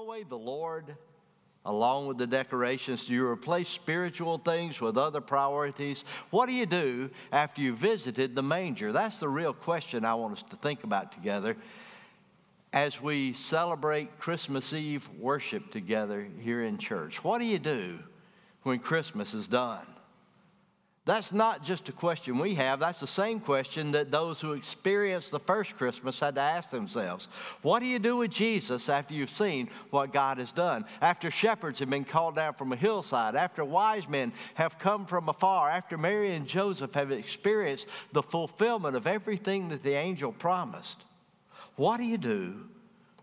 away the Lord along with the decorations? Do you replace spiritual things with other priorities? What do you do after you visited the manger? That's the real question I want us to think about together as we celebrate Christmas Eve worship together here in church. What do you do when Christmas is done? That's not just a question we have. That's the same question that those who experienced the first Christmas had to ask themselves. What do you do with Jesus after you've seen what God has done? After shepherds have been called down from a hillside, after wise men have come from afar, after Mary and Joseph have experienced the fulfillment of everything that the angel promised. What do you do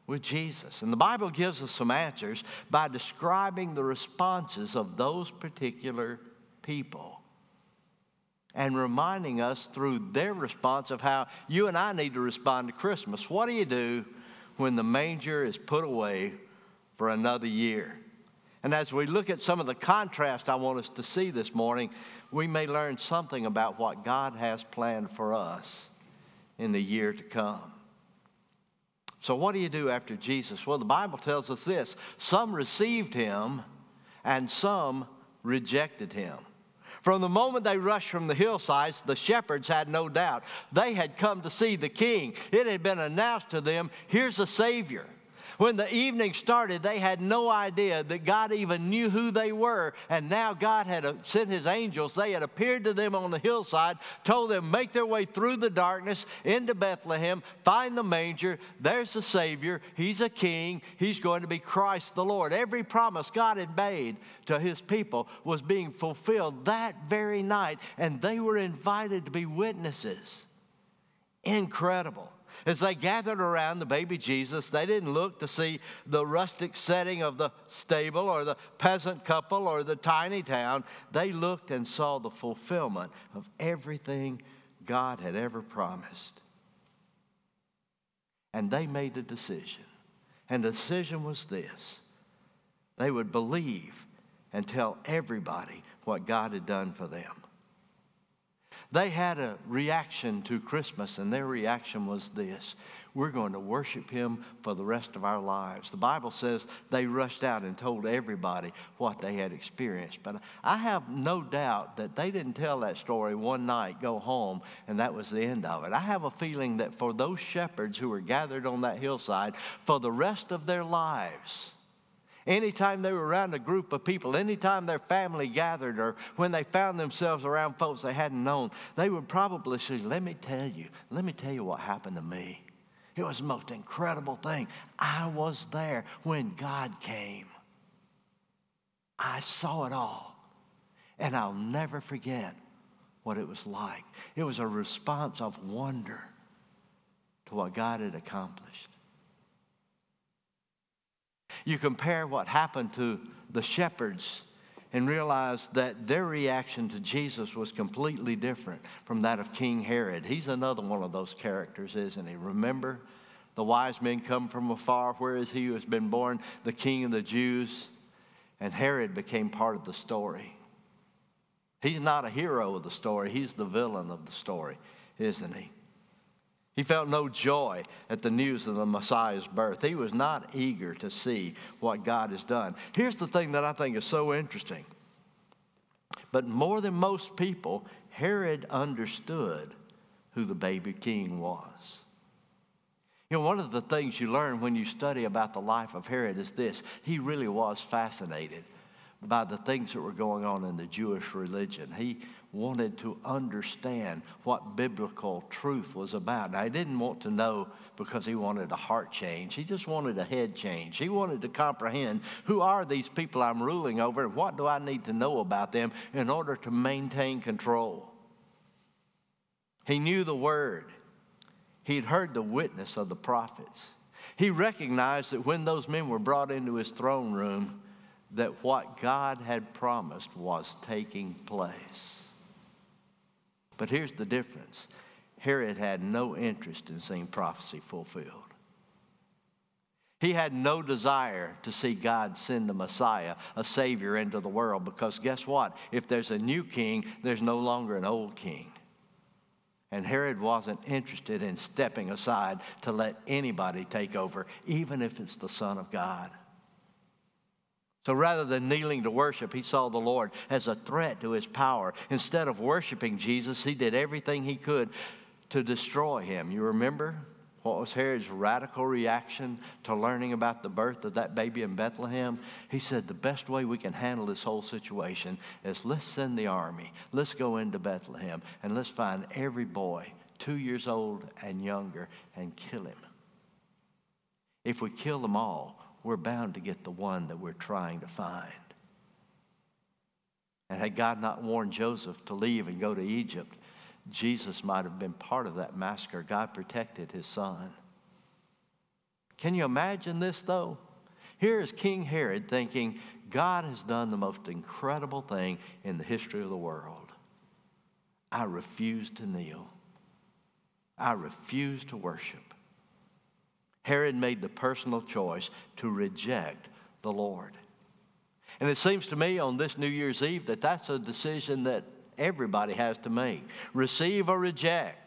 with Jesus? And the Bible gives us some answers by describing the responses of those particular people and reminding us through their response of how you and I need to respond to Christmas. What do you do when the manger is put away for another year? And as we look at some of the contrast I want us to see this morning, we may learn something about what God has planned for us in the year to come. So, what do you do after Jesus? Well, the Bible tells us this some received him, and some rejected him. From the moment they rushed from the hillsides, the shepherds had no doubt. They had come to see the king. It had been announced to them here's a Savior. When the evening started, they had no idea that God even knew who they were. And now God had uh, sent his angels. They had appeared to them on the hillside, told them, make their way through the darkness into Bethlehem, find the manger. There's the Savior. He's a king. He's going to be Christ the Lord. Every promise God had made to his people was being fulfilled that very night. And they were invited to be witnesses. Incredible. As they gathered around the baby Jesus, they didn't look to see the rustic setting of the stable or the peasant couple or the tiny town. They looked and saw the fulfillment of everything God had ever promised. And they made a decision. And the decision was this they would believe and tell everybody what God had done for them. They had a reaction to Christmas, and their reaction was this We're going to worship Him for the rest of our lives. The Bible says they rushed out and told everybody what they had experienced. But I have no doubt that they didn't tell that story one night, go home, and that was the end of it. I have a feeling that for those shepherds who were gathered on that hillside, for the rest of their lives, Anytime they were around a group of people, anytime their family gathered, or when they found themselves around folks they hadn't known, they would probably say, Let me tell you, let me tell you what happened to me. It was the most incredible thing. I was there when God came. I saw it all. And I'll never forget what it was like. It was a response of wonder to what God had accomplished. You compare what happened to the shepherds and realize that their reaction to Jesus was completely different from that of King Herod. He's another one of those characters, isn't he? Remember, the wise men come from afar. Where is he who has been born the king of the Jews? And Herod became part of the story. He's not a hero of the story, he's the villain of the story, isn't he? He felt no joy at the news of the Messiah's birth. He was not eager to see what God has done. Here's the thing that I think is so interesting. But more than most people, Herod understood who the baby king was. You know, one of the things you learn when you study about the life of Herod is this he really was fascinated by the things that were going on in the Jewish religion. He wanted to understand what biblical truth was about. Now, he didn't want to know because he wanted a heart change. He just wanted a head change. He wanted to comprehend who are these people I'm ruling over and what do I need to know about them in order to maintain control. He knew the word. He'd heard the witness of the prophets. He recognized that when those men were brought into his throne room, that what God had promised was taking place. But here's the difference Herod had no interest in seeing prophecy fulfilled. He had no desire to see God send the Messiah, a Savior, into the world because guess what? If there's a new king, there's no longer an old king. And Herod wasn't interested in stepping aside to let anybody take over, even if it's the Son of God. So rather than kneeling to worship, he saw the Lord as a threat to his power. Instead of worshiping Jesus, he did everything he could to destroy him. You remember what was Herod's radical reaction to learning about the birth of that baby in Bethlehem? He said, The best way we can handle this whole situation is let's send the army, let's go into Bethlehem, and let's find every boy, two years old and younger, and kill him. If we kill them all, we're bound to get the one that we're trying to find. And had God not warned Joseph to leave and go to Egypt, Jesus might have been part of that massacre. God protected his son. Can you imagine this, though? Here is King Herod thinking, God has done the most incredible thing in the history of the world. I refuse to kneel. I refuse to worship. Herod made the personal choice to reject the Lord. And it seems to me on this New Year's Eve that that's a decision that everybody has to make receive or reject.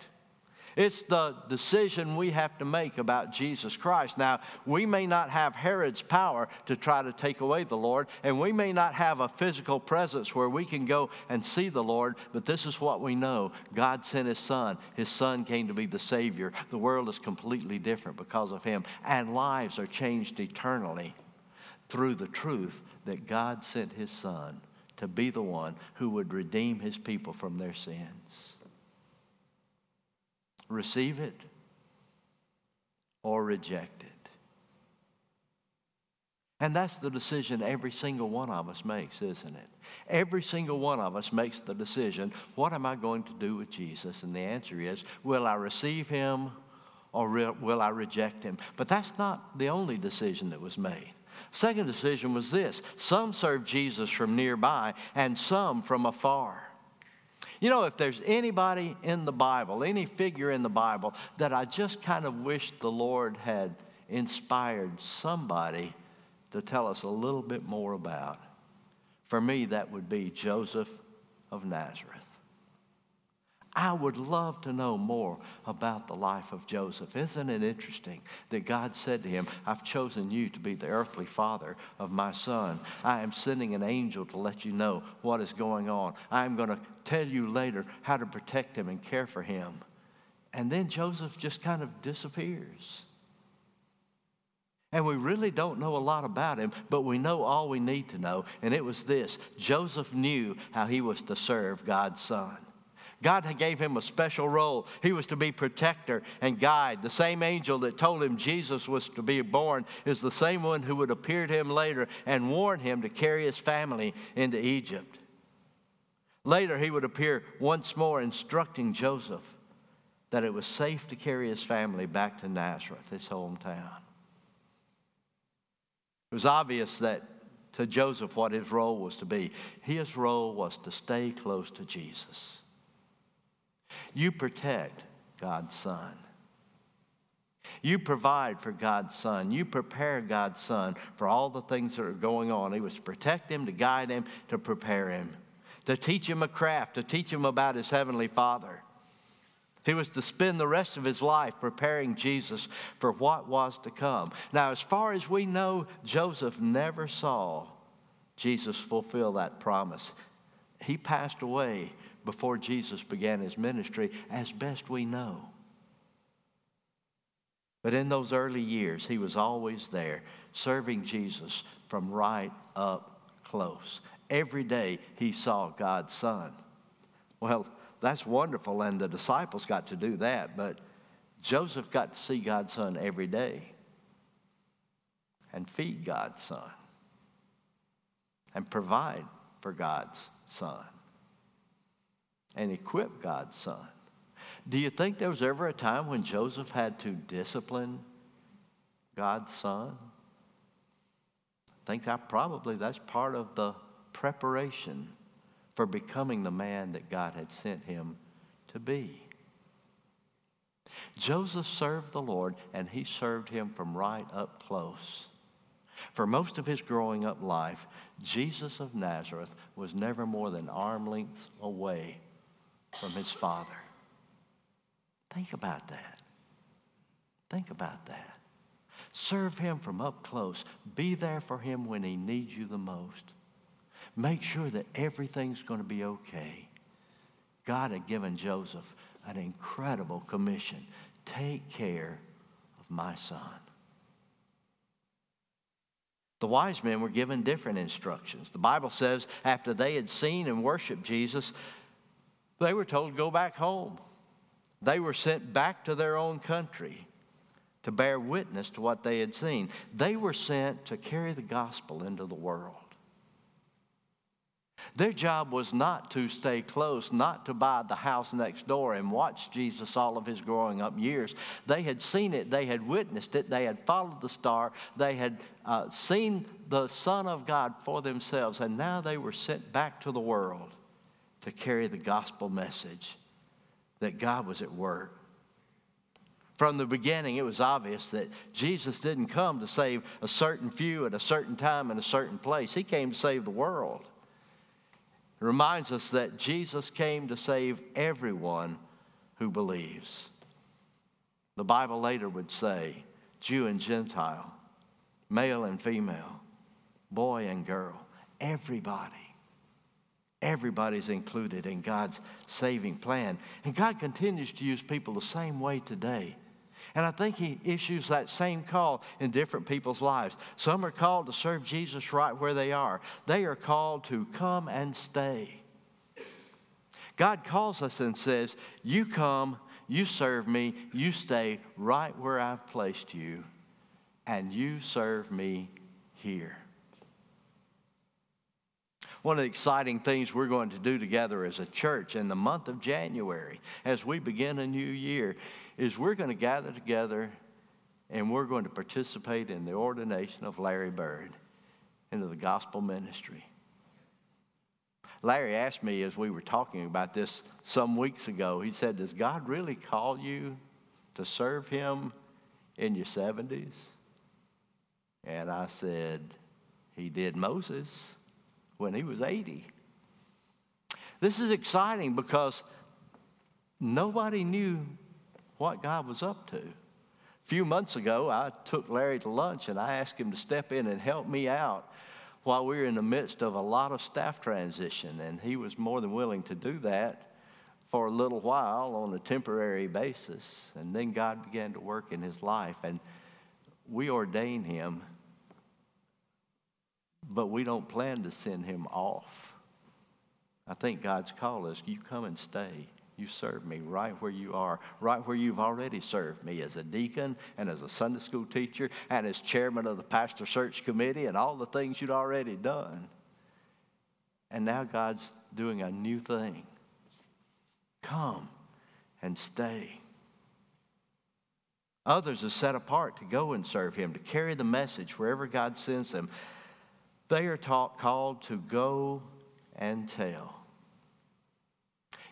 It's the decision we have to make about Jesus Christ. Now, we may not have Herod's power to try to take away the Lord, and we may not have a physical presence where we can go and see the Lord, but this is what we know God sent His Son. His Son came to be the Savior. The world is completely different because of Him, and lives are changed eternally through the truth that God sent His Son to be the one who would redeem his people from their sins. Receive it or reject it. And that's the decision every single one of us makes, isn't it? Every single one of us makes the decision what am I going to do with Jesus? And the answer is will I receive him or will I reject him? But that's not the only decision that was made. Second decision was this some served Jesus from nearby, and some from afar. You know, if there's anybody in the Bible, any figure in the Bible that I just kind of wish the Lord had inspired somebody to tell us a little bit more about, for me, that would be Joseph of Nazareth. I would love to know more about the life of Joseph. Isn't it interesting that God said to him, I've chosen you to be the earthly father of my son. I am sending an angel to let you know what is going on. I am going to tell you later how to protect him and care for him. And then Joseph just kind of disappears. And we really don't know a lot about him, but we know all we need to know. And it was this Joseph knew how he was to serve God's son. God gave him a special role. He was to be protector and guide. The same angel that told him Jesus was to be born is the same one who would appear to him later and warn him to carry his family into Egypt. Later, he would appear once more instructing Joseph that it was safe to carry his family back to Nazareth, his hometown. It was obvious that to Joseph what his role was to be. His role was to stay close to Jesus. You protect God's Son. You provide for God's Son. You prepare God's Son for all the things that are going on. He was to protect him, to guide him, to prepare him, to teach him a craft, to teach him about his Heavenly Father. He was to spend the rest of his life preparing Jesus for what was to come. Now, as far as we know, Joseph never saw Jesus fulfill that promise. He passed away before Jesus began his ministry, as best we know. But in those early years, he was always there, serving Jesus from right up close. Every day he saw God's Son. Well, that's wonderful, and the disciples got to do that, but Joseph got to see God's Son every day and feed God's Son and provide for God's Son and equip God's son. Do you think there was ever a time when Joseph had to discipline God's son? I think that probably that's part of the preparation for becoming the man that God had sent him to be. Joseph served the Lord, and he served him from right up close. For most of his growing up life, Jesus of Nazareth was never more than arm length away from his father. Think about that. Think about that. Serve him from up close. Be there for him when he needs you the most. Make sure that everything's going to be okay. God had given Joseph an incredible commission take care of my son. The wise men were given different instructions. The Bible says after they had seen and worshiped Jesus, they were told to go back home. They were sent back to their own country to bear witness to what they had seen. They were sent to carry the gospel into the world. Their job was not to stay close, not to buy the house next door and watch Jesus all of his growing up years. They had seen it, they had witnessed it, they had followed the star, they had uh, seen the Son of God for themselves, and now they were sent back to the world to carry the gospel message that God was at work. From the beginning, it was obvious that Jesus didn't come to save a certain few at a certain time in a certain place. He came to save the world. It reminds us that Jesus came to save everyone who believes. The Bible later would say Jew and Gentile, male and female, boy and girl, everybody. Everybody's included in God's saving plan. And God continues to use people the same way today. And I think He issues that same call in different people's lives. Some are called to serve Jesus right where they are, they are called to come and stay. God calls us and says, You come, you serve me, you stay right where I've placed you, and you serve me here. One of the exciting things we're going to do together as a church in the month of January, as we begin a new year, is we're going to gather together and we're going to participate in the ordination of Larry Bird into the gospel ministry. Larry asked me as we were talking about this some weeks ago, he said, Does God really call you to serve Him in your 70s? And I said, He did Moses when he was 80. This is exciting because nobody knew what God was up to. A few months ago, I took Larry to lunch and I asked him to step in and help me out while we were in the midst of a lot of staff transition, and he was more than willing to do that for a little while on a temporary basis. And then God began to work in his life, and we ordained him but we don't plan to send him off. I think God's call is you come and stay. You serve me right where you are, right where you've already served me as a deacon and as a Sunday school teacher and as chairman of the pastor search committee and all the things you'd already done. And now God's doing a new thing. Come and stay. Others are set apart to go and serve Him, to carry the message wherever God sends them. They are taught, called to go and tell.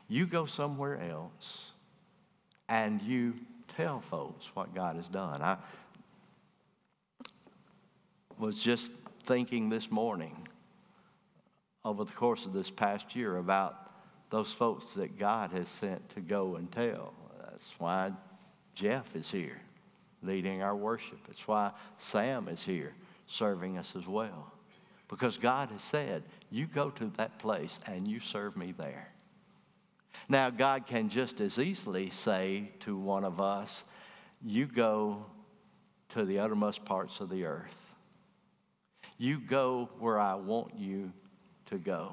You go somewhere else and you tell folks what God has done. I was just thinking this morning over the course of this past year about those folks that God has sent to go and tell. That's why Jeff is here leading our worship. It's why Sam is here serving us as well. Because God has said, You go to that place and you serve me there. Now, God can just as easily say to one of us, You go to the uttermost parts of the earth. You go where I want you to go.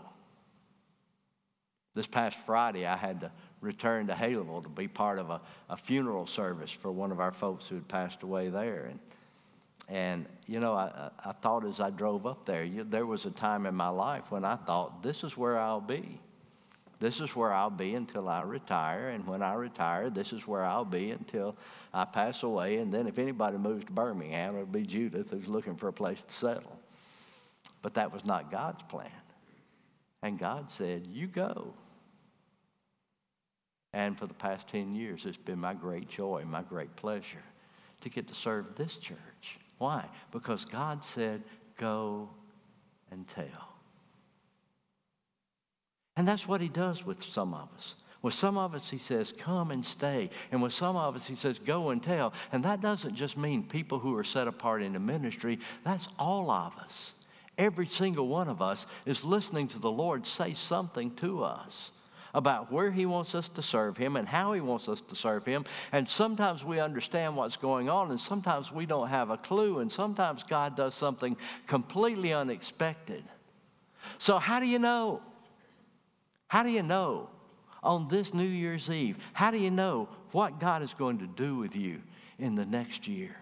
This past Friday, I had to return to Haleville to be part of a, a funeral service for one of our folks who had passed away there. And and, you know, I, I thought as I drove up there, you, there was a time in my life when I thought, this is where I'll be. This is where I'll be until I retire. And when I retire, this is where I'll be until I pass away. And then if anybody moves to Birmingham, it'll be Judith who's looking for a place to settle. But that was not God's plan. And God said, You go. And for the past 10 years, it's been my great joy, my great pleasure to get to serve this church. Why? Because God said, go and tell. And that's what he does with some of us. With some of us, he says, come and stay. And with some of us, he says, go and tell. And that doesn't just mean people who are set apart in the ministry, that's all of us. Every single one of us is listening to the Lord say something to us about where He wants us to serve Him and how He wants us to serve Him. And sometimes we understand what's going on, and sometimes we don't have a clue, and sometimes God does something completely unexpected. So, how do you know? How do you know on this New Year's Eve? How do you know what God is going to do with you in the next year?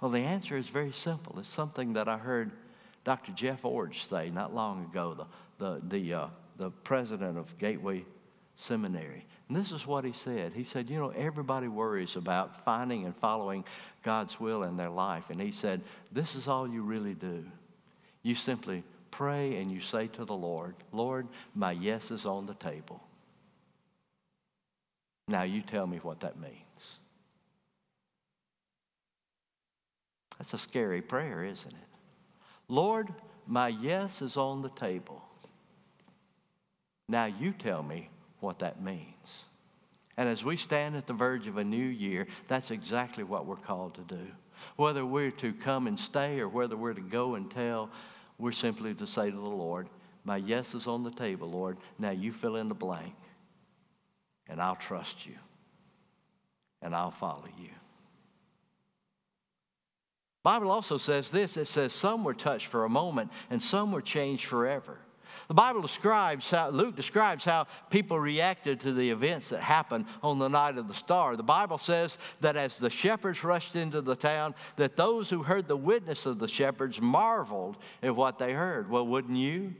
Well, the answer is very simple. It's something that I heard Dr. Jeff Iorg say not long ago, the, the, the, uh, the president of Gateway Seminary. And this is what he said. He said, You know, everybody worries about finding and following God's will in their life. And he said, This is all you really do. You simply pray and you say to the Lord, Lord, my yes is on the table. Now you tell me what that means. That's a scary prayer, isn't it? Lord, my yes is on the table. Now you tell me what that means. And as we stand at the verge of a new year, that's exactly what we're called to do. Whether we're to come and stay or whether we're to go and tell, we're simply to say to the Lord, My yes is on the table, Lord. Now you fill in the blank, and I'll trust you, and I'll follow you. Bible also says this it says some were touched for a moment and some were changed forever. The Bible describes how, Luke describes how people reacted to the events that happened on the night of the star. The Bible says that as the shepherds rushed into the town, that those who heard the witness of the shepherds marveled at what they heard. Well, wouldn't you?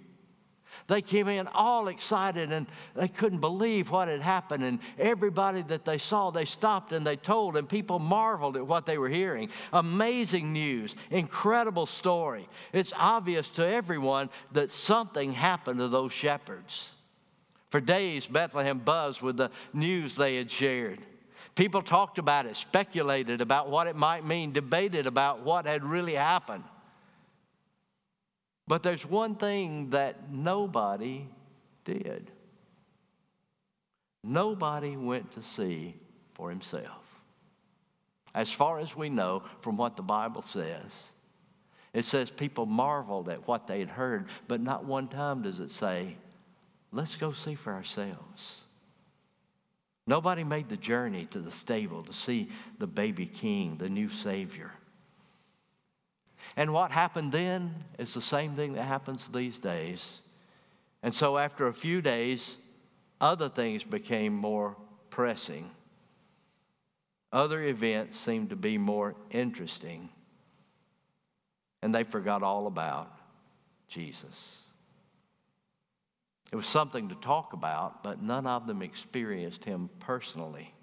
They came in all excited and they couldn't believe what had happened. And everybody that they saw, they stopped and they told, and people marveled at what they were hearing. Amazing news, incredible story. It's obvious to everyone that something happened to those shepherds. For days, Bethlehem buzzed with the news they had shared. People talked about it, speculated about what it might mean, debated about what had really happened. But there's one thing that nobody did. Nobody went to see for himself. As far as we know from what the Bible says, it says people marveled at what they had heard, but not one time does it say, let's go see for ourselves. Nobody made the journey to the stable to see the baby king, the new Savior. And what happened then is the same thing that happens these days. And so after a few days, other things became more pressing. Other events seemed to be more interesting. And they forgot all about Jesus. It was something to talk about, but none of them experienced him personally.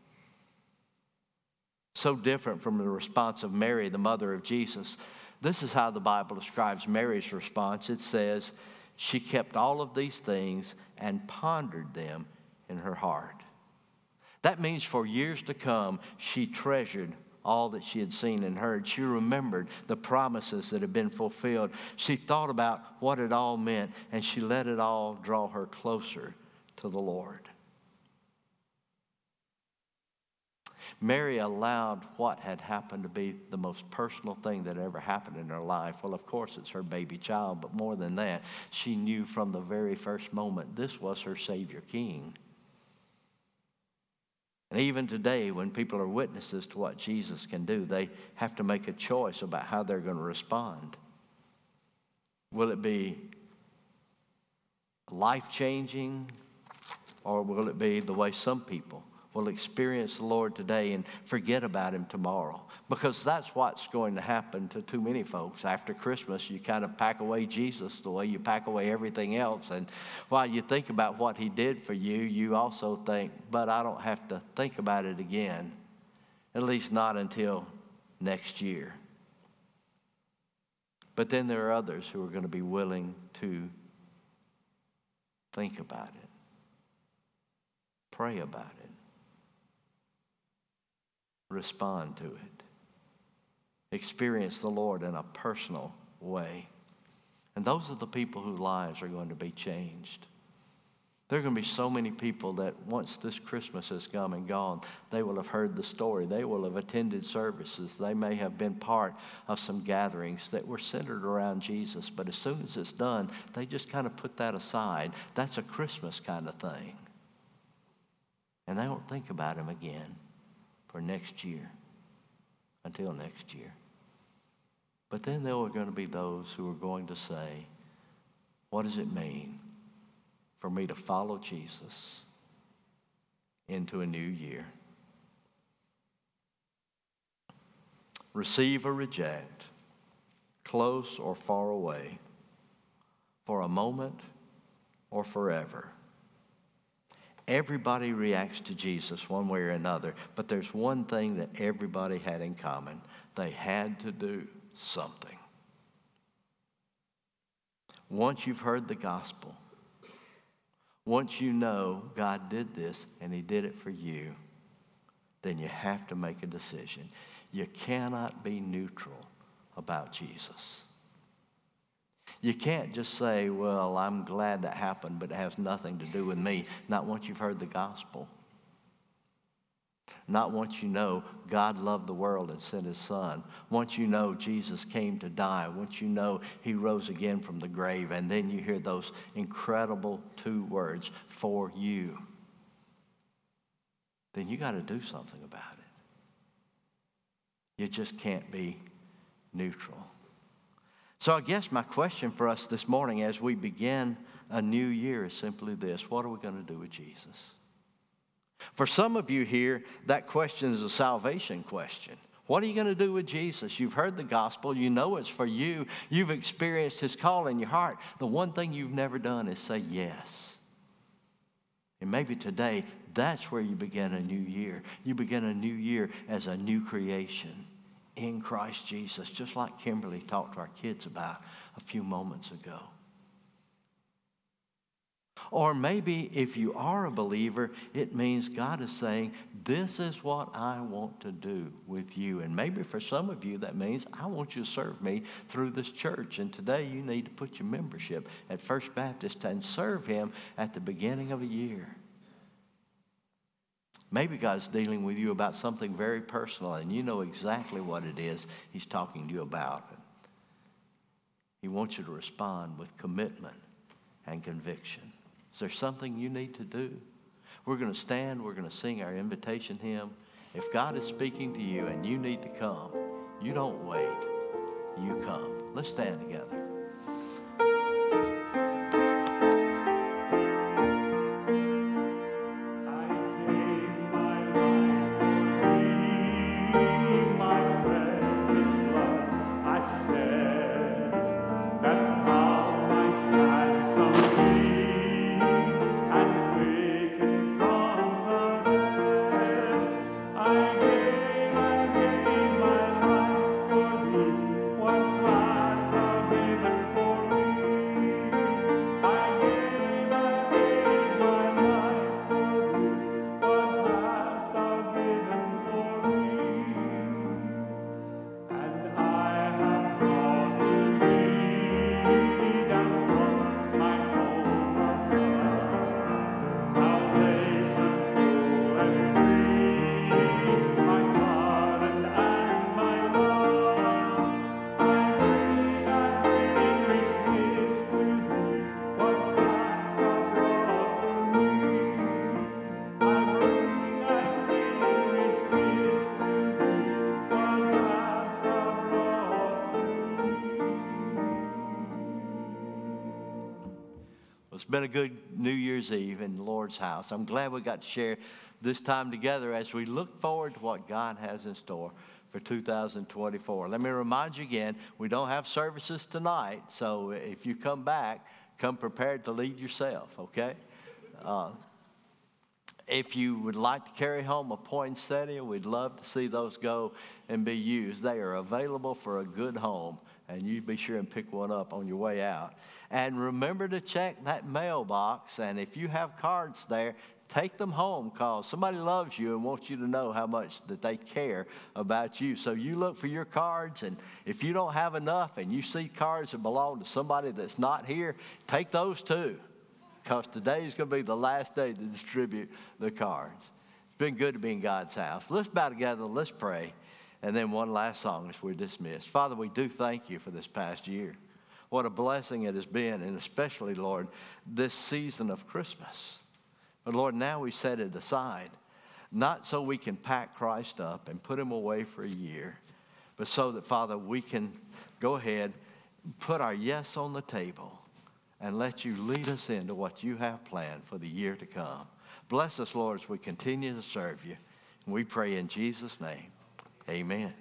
So different from the response of Mary, the mother of Jesus. This is how the Bible describes Mary's response. It says, She kept all of these things and pondered them in her heart. That means for years to come, she treasured all that she had seen and heard. She remembered the promises that had been fulfilled. She thought about what it all meant, and she let it all draw her closer to the Lord. Mary allowed what had happened to be the most personal thing that ever happened in her life. Well, of course, it's her baby child, but more than that, she knew from the very first moment this was her Savior King. And even today, when people are witnesses to what Jesus can do, they have to make a choice about how they're going to respond. Will it be life changing, or will it be the way some people will experience the Lord today and forget about Him tomorrow. Because that's what's going to happen to too many folks. After Christmas, you kind of pack away Jesus the way you pack away everything else. And while you think about what He did for you, you also think, but I don't have to think about it again, at least not until next year. But then there are others who are going to be willing to think about it, pray about it respond to it. Experience the Lord in a personal way. And those are the people whose lives are going to be changed. There are going to be so many people that once this Christmas has come and gone, they will have heard the story. They will have attended services. They may have been part of some gatherings that were centered around Jesus. But as soon as it's done, they just kind of put that aside. That's a Christmas kind of thing. And they don't think about him again for next year, until next year. But then there are going to be those who are going to say, What does it mean for me to follow Jesus into a new year? Receive or reject, close or far away, for a moment or forever. Everybody reacts to Jesus one way or another, but there's one thing that everybody had in common they had to do something. Once you've heard the gospel, once you know God did this and He did it for you, then you have to make a decision. You cannot be neutral about Jesus. You can't just say, well, I'm glad that happened, but it has nothing to do with me. Not once you've heard the gospel. Not once you know God loved the world and sent his son. Once you know Jesus came to die. Once you know he rose again from the grave. And then you hear those incredible two words, for you. Then you got to do something about it. You just can't be neutral. So I guess my question for us this morning as we begin a new year is simply this what are we going to do with Jesus? For some of you here, that question is a salvation question. What are you going to do with Jesus? You've heard the gospel. You know it's for you. You've experienced his call in your heart. The one thing you've never done is say yes. And maybe today, that's where you begin a new year. You begin a new year as a new creation in Christ Jesus, just like Kimberly talked to our kids about a few moments ago. Or maybe if you are a believer, it means God is saying, This is what I want to do with you. And maybe for some of you, that means I want you to serve me through this church. And today you need to put your membership at First Baptist and serve Him at the beginning of a year. Maybe God's dealing with you about something very personal and you know exactly what it is He's talking to you about. He wants you to respond with commitment and conviction. Is there something you need to do? We're going to stand, we're going to sing our invitation hymn. If God is speaking to you and you need to come, you don't wait, you come. Let's stand together. Been a good New Year's Eve in the Lord's house. I'm glad we got to share this time together as we look forward to what God has in store for 2024. Let me remind you again, we don't have services tonight, so if you come back, come prepared to lead yourself, okay? Uh, if you would like to carry home a poinsettia, we'd love to see those go and be used. They are available for a good home, and you be sure and pick one up on your way out. And remember to check that mailbox. And if you have cards there, take them home because somebody loves you and wants you to know how much that they care about you. So you look for your cards, and if you don't have enough and you see cards that belong to somebody that's not here, take those too because today is going to be the last day to distribute the cards. It's been good to be in God's house. Let's bow together, let's pray, and then one last song as we're dismissed. Father, we do thank you for this past year. What a blessing it has been, and especially, Lord, this season of Christmas. But Lord, now we set it aside, not so we can pack Christ up and put him away for a year, but so that, Father, we can go ahead, put our yes on the table, and let you lead us into what you have planned for the year to come. Bless us, Lord, as we continue to serve you. And we pray in Jesus' name. Amen.